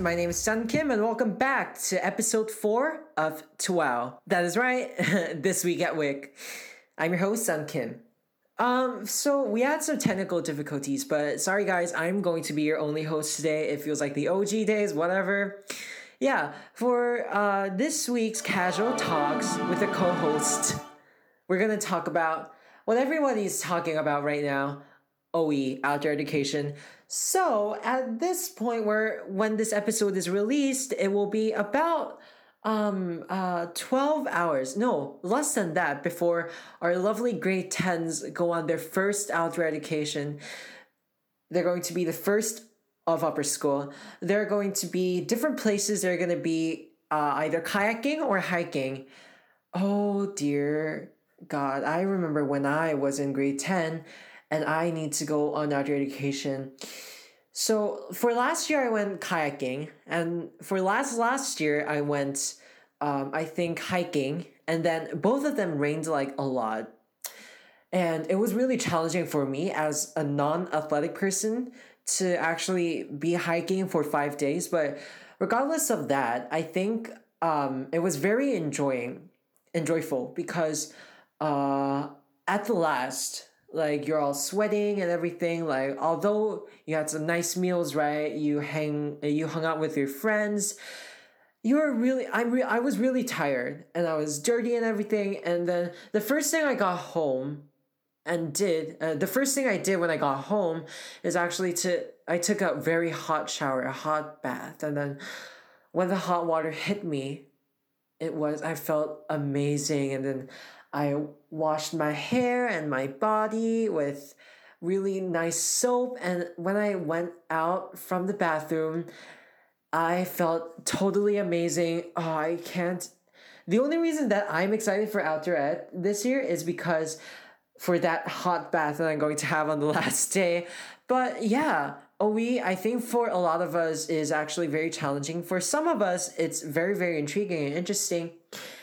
My name is Sun Kim, and welcome back to episode 4 of Twelve. That is right, this week at Wick. I'm your host, Sun Kim. Um, so we had some technical difficulties, but sorry guys, I'm going to be your only host today. It feels like the OG days, whatever. Yeah, for uh, this week's casual talks with a co-host, we're gonna talk about what everybody's talking about right now OE, outdoor education. So at this point where when this episode is released, it will be about um uh 12 hours no less than that before our lovely grade 10s go on their first outdoor education. They're going to be the first of upper school. They're going to be different places they're going to be uh, either kayaking or hiking. Oh dear god. I remember when i was in grade 10 and I need to go on outdoor education. So for last year, I went kayaking, and for last last year, I went, um, I think hiking, and then both of them rained like a lot, and it was really challenging for me as a non-athletic person to actually be hiking for five days. But regardless of that, I think um, it was very enjoying, enjoyable because uh, at the last like you're all sweating and everything like although you had some nice meals right? You hang you hung out with your friends. You were really i'm re- i was really tired and i was dirty and everything. And then the first thing i got home and did uh, the first thing i did when i got home is actually to i took a very hot shower a hot bath. And then when the hot water hit me it was i felt amazing. And then I washed my hair and my body with really nice soap. And when I went out from the bathroom, I felt totally amazing. Oh, I can't. The only reason that I'm excited for Outdoor Ed this year is because for that hot bath that I'm going to have on the last day. But yeah, OE, I think for a lot of us is actually very challenging. For some of us, it's very, very intriguing and interesting.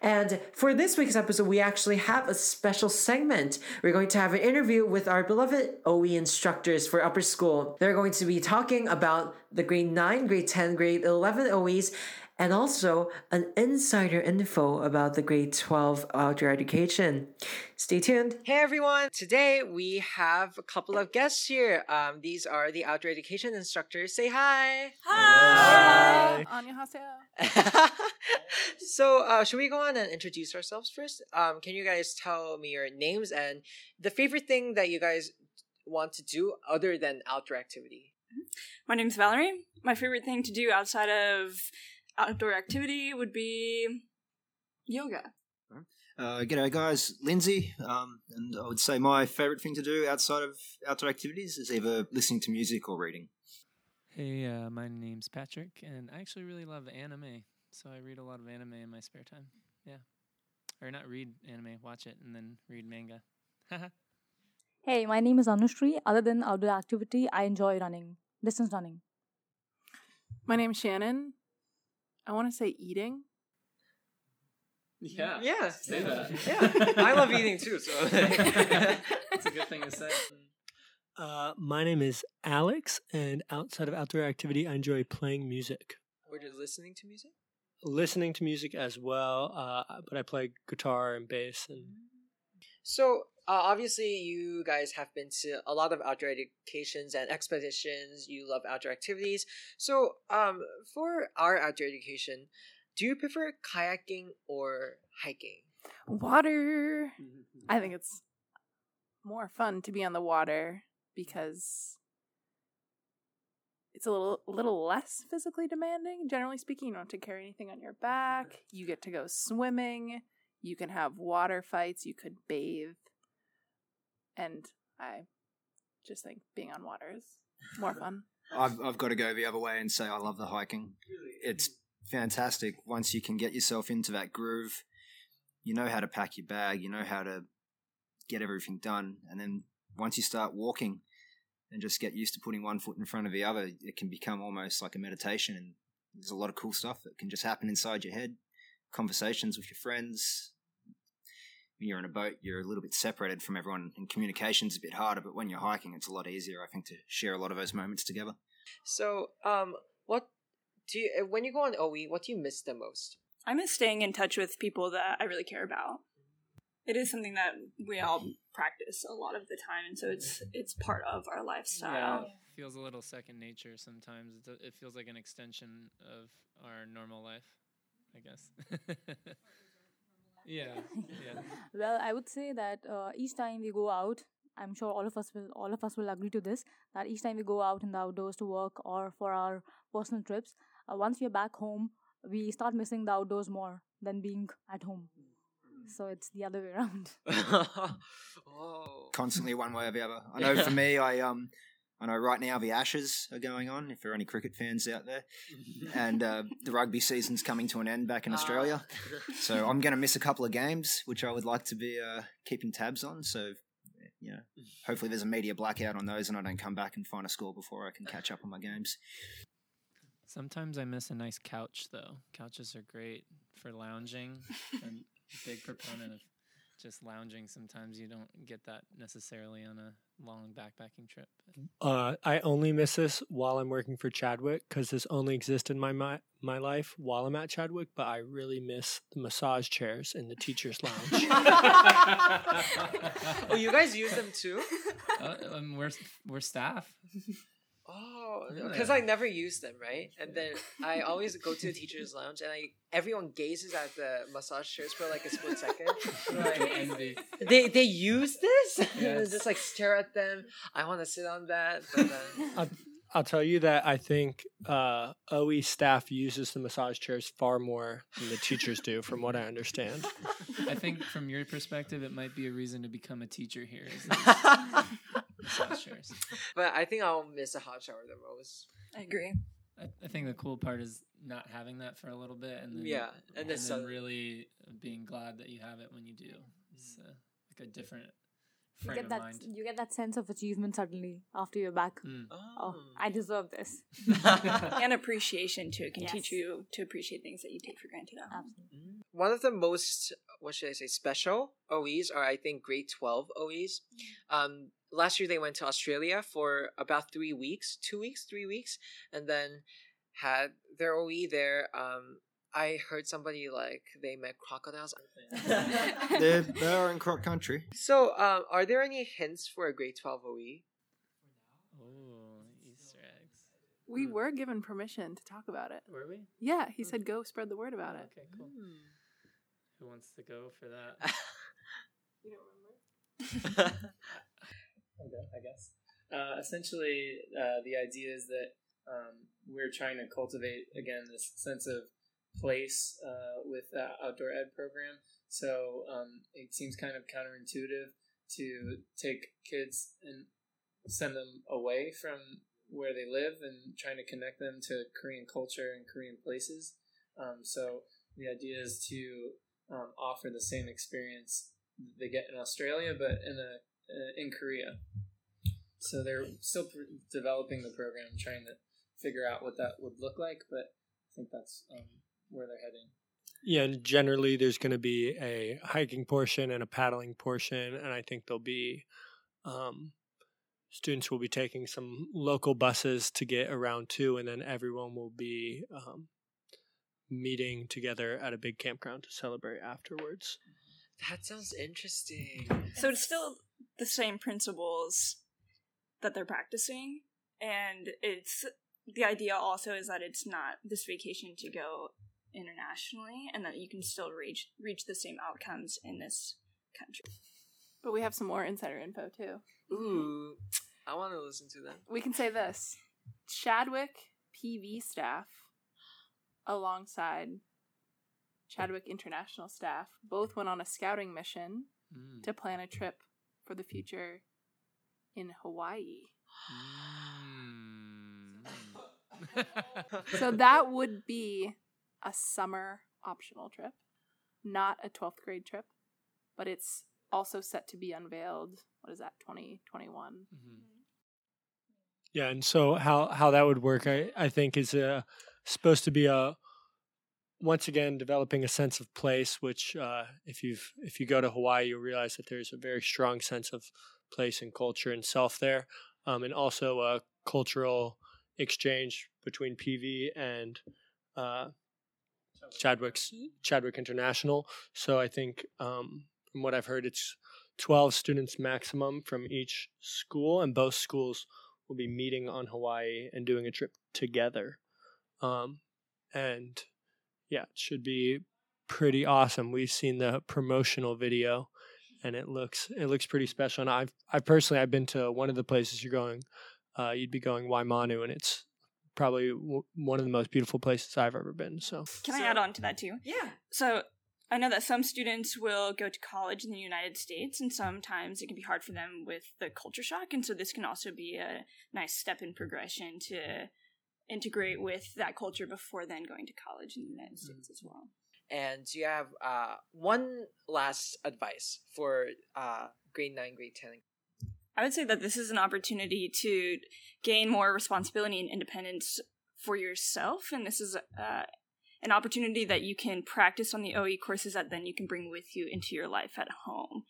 And for this week's episode, we actually have a special segment. We're going to have an interview with our beloved OE instructors for upper school. They're going to be talking about the grade 9, grade 10, grade 11 OEs and also an insider info about the grade 12 outdoor education. Stay tuned. Hey everyone! Today we have a couple of guests here. Um, these are the outdoor education instructors. Say hi! Hi! hi. so, uh, should we go on and introduce ourselves first? Um, can you guys tell me your names and the favorite thing that you guys want to do other than outdoor activity? My name is Valerie. My favorite thing to do outside of outdoor activity would be yoga. Uh, g'day, guys. Lindsay, um, and I would say my favourite thing to do outside of outdoor activities is either listening to music or reading. Hey, uh, my name's Patrick, and I actually really love anime, so I read a lot of anime in my spare time. Yeah, or not read anime, watch it, and then read manga. hey, my name is Anushri. Other than outdoor activity, I enjoy running, distance running. My name's Shannon. I want to say eating. Yeah. Yeah. Say that. Yeah. I love eating too, so it's a good thing to say. Uh, my name is Alex, and outside of outdoor activity, I enjoy playing music. Or just listening to music? Listening to music as well, uh, but I play guitar and bass. And so, uh, obviously, you guys have been to a lot of outdoor educations and expeditions. You love outdoor activities. So, um, for our outdoor education, do you prefer kayaking or hiking? Water. I think it's more fun to be on the water because it's a little little less physically demanding. Generally speaking, you don't have to carry anything on your back. You get to go swimming. You can have water fights. You could bathe and I just think being on water is more fun. I've I've got to go the other way and say I love the hiking. It's fantastic once you can get yourself into that groove. You know how to pack your bag, you know how to get everything done, and then once you start walking and just get used to putting one foot in front of the other, it can become almost like a meditation and there's a lot of cool stuff that can just happen inside your head. Conversations with your friends, when you're in a boat, you're a little bit separated from everyone, and communication's a bit harder. But when you're hiking, it's a lot easier, I think, to share a lot of those moments together. So, um, what do you, uh, when you go on OE, what do you miss the most? I miss staying in touch with people that I really care about. It is something that we all practice a lot of the time, and so it's it's part of our Yeah, lifestyle. it feels a little second nature sometimes. It feels like an extension of our normal life, I guess. yeah, yeah. Well, I would say that uh, each time we go out, I'm sure all of us will all of us will agree to this. That each time we go out in the outdoors to work or for our personal trips, uh, once we are back home, we start missing the outdoors more than being at home. So it's the other way around. oh. Constantly one way or the other. I know for me, I um, I know right now the Ashes are going on. If there are any cricket fans out there, and uh, the rugby season's coming to an end back in Australia. So I'm going to miss a couple of games, which I would like to be uh, keeping tabs on. So, you know, hopefully there's a media blackout on those, and I don't come back and find a score before I can catch up on my games. Sometimes I miss a nice couch, though. Couches are great for lounging. I'm a big proponent of just lounging. Sometimes you don't get that necessarily on a long backpacking trip. Uh, I only miss this while I'm working for Chadwick because this only exists in my, my my life while I'm at Chadwick. But I really miss the massage chairs in the teachers' lounge. oh, you guys use them too? Uh, um, we're we're staff. Oh, Really? because I never use them, right? And then I always go to the teacher's lounge, and I everyone gazes at the massage chairs for like a split second. Like, Envy. they they use this, and Yes. just like stare at them. I want to sit on that, but then I'll, I'll tell you that I think uh, OE staff uses the massage chairs far more than the teachers do, from what I understand. I think from your perspective, it might be a reason to become a teacher here. Is those but I think I'll miss a hot shower the most. I agree. I, I think the cool part is not having that for a little bit, and then Yeah, and and then then sudden- really being glad that you have it when you do. It's uh, like a different You frame get of that mind. you get that sense of achievement suddenly after you're back. Mm. Oh, I deserve this. and appreciation too. It can teach you to appreciate things that you take for granted. Absolutely. One of the most, what should I say, special OEs are, I think, grade 12 OEs. Um, last year they went to Australia for about three weeks, two weeks, three weeks, and then had their OE there. Um, I heard somebody like they met crocodiles. They're, they're in croc country. so, um, are there any hints for a grade 12 OE? Oh, Easter eggs. We were given permission to talk about it. Were we? Yeah, he said go spread the word about it. Okay, cool. Who wants to go for that? Okay, I guess. Uh, essentially, uh, the idea is that um, we're trying to cultivate again this sense of place uh, with the outdoor ed program. So um, it seems kind of counterintuitive to take kids and send them away from where they live and trying to connect them to Korean culture and Korean places. Um, so the idea is to um, offer the same experience they get in Australia, but in a uh, in Korea. So they're still pr- developing the program, trying to figure out what that would look like. But I think that's um, where they're heading. Yeah, and generally there's going to be a hiking portion and a paddling portion, and I think there'll be um, students will be taking some local buses to get around too, and then everyone will be um, meeting together at a big campground to celebrate afterwards. That sounds interesting. So it's still the same principles that they're practicing, and it's the idea also is that it's not this vacation to go internationally, and that you can still reach reach the same outcomes in this country. But we have some more insider info too. Ooh, I want to listen to that. We can say this Chadwick PV staff, alongside Chadwick International staff, both went on a scouting mission Mm. to plan a trip for the future in Hawaii. Mm. So that would be a summer optional trip, not a 12th grade trip, but it's also set to be unveiled. What is that, 2021? Mhm. Yeah, and so how how that would work, I I think, is uh, supposed to be a once again developing a sense of place. Which, uh, if you've if you go to Hawaii, you'll realize that there's a very strong sense of place and culture and self there, um, and also a cultural exchange between PV and uh, Chadwick's Chadwick International. So I think um, from what I've heard, it's 12 students maximum from each school, and both schools will be meeting on Hawaii and doing a trip together. Um, and yeah, it should be pretty awesome. We've seen the promotional video, and it looks it looks pretty special. And I've I personally I've been to one of the places you're going. Uh, you'd be going Waimanu, and it's probably w- one of the most beautiful places I've ever been. So Can I So- add on to that too? Yeah. So I know that some students will go to college in the United States, and sometimes it can be hard for them with the culture shock. And so this can also be a nice step in progression to integrate with that culture before then going to college in the United States as well. And you have uh, one last advice for uh, grade 9, grade 10. I would say that this is an opportunity to gain more responsibility and independence for yourself, and this is uh, an opportunity that you can practice on the OE courses that then you can bring with you into your life at home.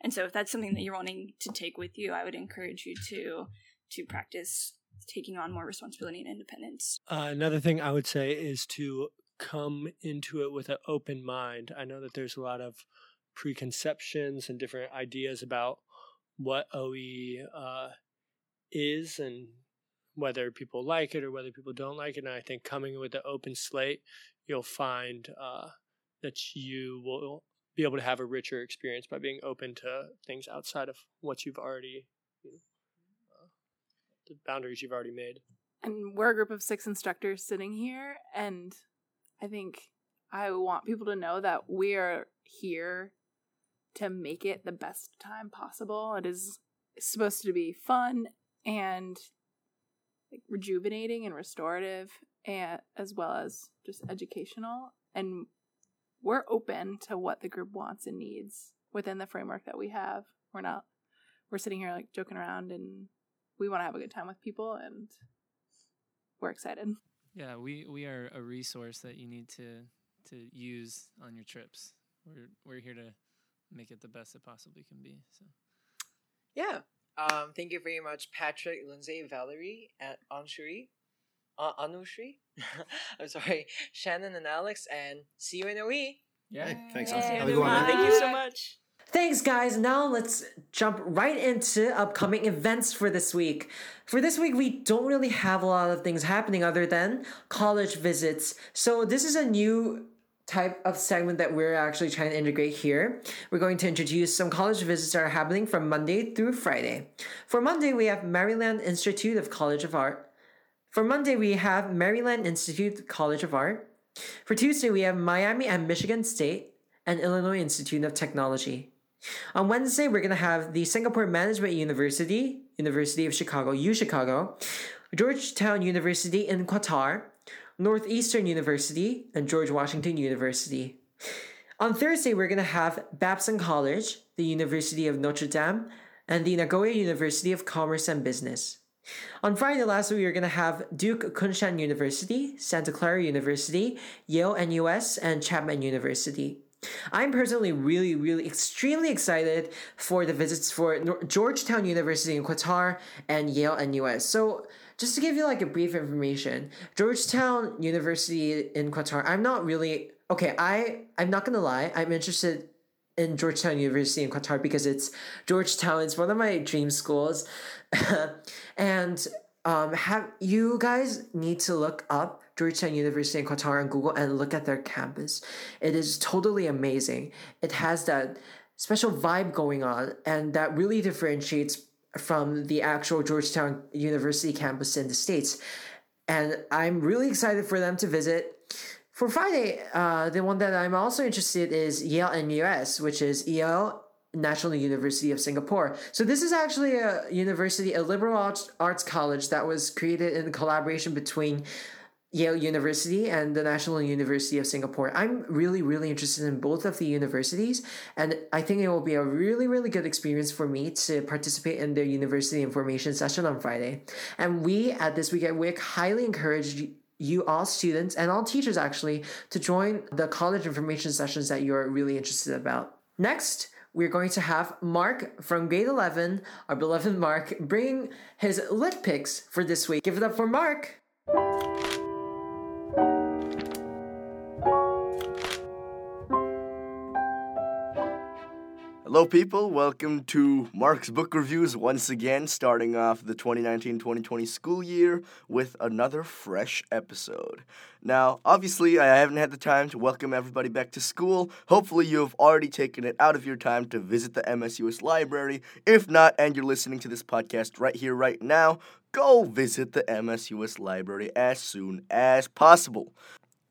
And so, if that's something that you're wanting to take with you, I would encourage you to to practice taking on more responsibility and independence. Uh, another thing I would say is to come into it with an open mind. I know that there's a lot of preconceptions and different ideas about what OE uh, is and whether people like it or whether people don't like it. And I think coming with an open slate, you'll find uh, that you will be able to have a richer experience by being open to things outside of what you've already, you know, uh, the boundaries you've already made. And we're a group of six instructors sitting here, and I think I want people to know that we are here to make it the best time possible. It is supposed to be fun and like rejuvenating and restorative, and as well as just educational. And we're open to what the group wants and needs within the framework that we have. We're not we're sitting here like joking around, and we want to have a good time with people and we're excited. Yeah, we, we are a resource that you need to to use on your trips. We're we're here to make it the best it possibly can be. So Yeah. Um, thank you very much, Patrick, Lindsay, Valerie, and Anshri. Uh, Anushri? I'm sorry, Shannon and Alex, and see you in a week. Hey, thanks. Yay. Have a good one. Thank you so much. Thanks, guys. Now let's jump right into upcoming events for this week. For this week, we don't really have a lot of things happening other than college visits. So, this is a new type of segment that we're actually trying to integrate here. We're going to introduce some college visits that are happening from Monday through Friday. For Monday, we have Maryland Institute of College of Art. For Monday, we have Maryland Institute College of Art. For Tuesday, we have Miami and Michigan State and Illinois Institute of Technology. On Wednesday, we're going to have the Singapore Management University, University of Chicago, U Chicago, Georgetown University in Qatar, Northeastern University, and George Washington University. On Thursday, we're going to have Babson College, the University of Notre Dame, and the Nagoya University of Commerce and Business. On Friday, last we are going to have Duke Kunshan University, Santa Clara University, Yale NUS, and Chapman University. I'm personally really, really extremely excited for the visits for Georgetown University in Qatar and Yale NUS. So, just to give you like a brief information, Georgetown University in Qatar, I'm not really okay. I I'm not gonna lie. I'm interested in Georgetown University in Qatar because it's Georgetown. It's one of my dream schools, and um, have you guys need to look up Georgetown University in Qatar on Google and look at their campus. It is totally amazing. It has that special vibe going on, and that really differentiates from the actual Georgetown University campus in the States. And I'm really excited for them to visit. For Friday, uh, the one that I'm also interested is Yale NUS, which is Yale National University of Singapore. So this is actually a university, a liberal arts college that was created in collaboration between Yale University and the National University of Singapore. I'm really, really interested in both of the universities, and I think it will be a really, really good experience for me to participate in their university information session on Friday. And we at This Week at WIC highly encourage you all students and all teachers actually to join the college information sessions that you're really interested about. Next, we're going to have Mark from grade 11, our beloved Mark, bring his lit picks for this week. Give it up for Mark. Hello, people. Welcome to Mark's Book Reviews once again, starting off the 2019 2020 school year with another fresh episode. Now, obviously, I haven't had the time to welcome everybody back to school. Hopefully, you have already taken it out of your time to visit the MSUS library. If not, and you're listening to this podcast right here, right now, go visit the MSUS library as soon as possible.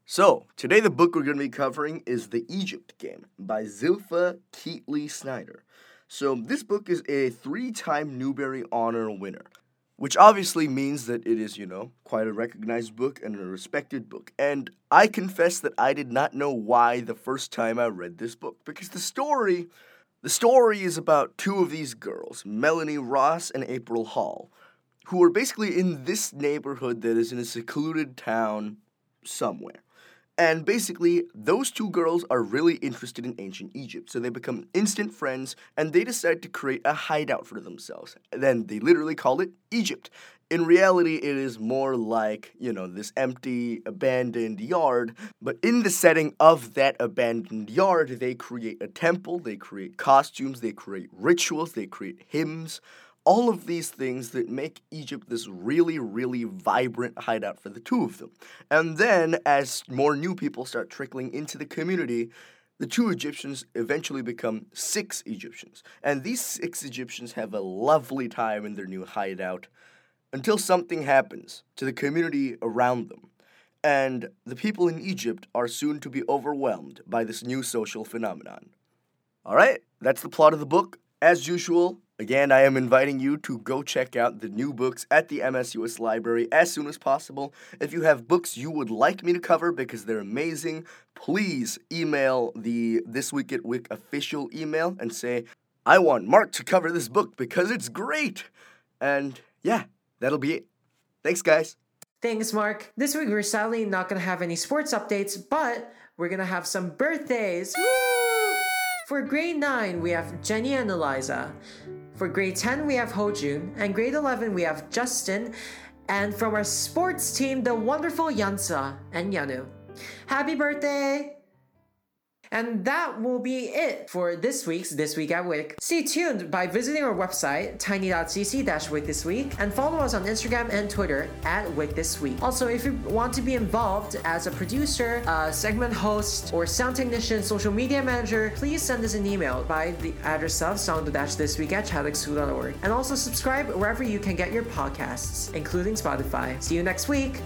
So, today the book we're going to be covering is The Egypt Game by Zilpha Keatley Snyder. So, this book is a three time Newbery Honor winner, which obviously means that it is, you know, quite a recognized book and a respected book. And I confess that I did not know why the first time I read this book, because the story. The story is about two of these girls, Melanie Ross and April Hall, who are basically in this neighborhood that is in a secluded town somewhere. And basically, those two girls are really interested in ancient Egypt, so they become instant friends and they decide to create a hideout for themselves. then they literally call it Egypt. In reality, it is more like, you know, this empty, abandoned yard, but in the setting of that abandoned yard, they create a temple, they create costumes, they create rituals, they create hymns all of these things that make Egypt this really, really vibrant hideout for the two of them. And then, as more new people start trickling into the community, the two Egyptians eventually become six Egyptians. And these six Egyptians have a lovely time in their new hideout until something happens to the community around them. And the people in Egypt are soon to be overwhelmed by this new social phenomenon. All right, that's the plot of the book. As usual, Again, I am inviting you to go check out the new books at the MSUS library as soon as possible. If you have books you would like me to cover because they're amazing, please email the This Week at Wick official email and say, I want Mark to cover this book because it's great. And yeah, that'll be it. Thanks, guys. Thanks, Mark. This week we're sadly not going to have any sports updates, but we're going to have some birthdays. Woo! For grade 9, we have Jenny and Eliza. For grade 10, we have Hojun, and grade 11, we have Justin, and from our sports team, the wonderful Yansa and Yanu. Happy birthday! And that will be it for this week's This Week at Wick. Stay tuned by visiting our website, tiny.cc-wick this week, and follow us on Instagram and Twitter at Wick This Week. Also, if you want to be involved as a producer, a segment host, or sound technician, social media manager, please send us an email by the address of sound-thisweek at chadwickschool.org. And also subscribe wherever you can get your podcasts, including Spotify. See you next week!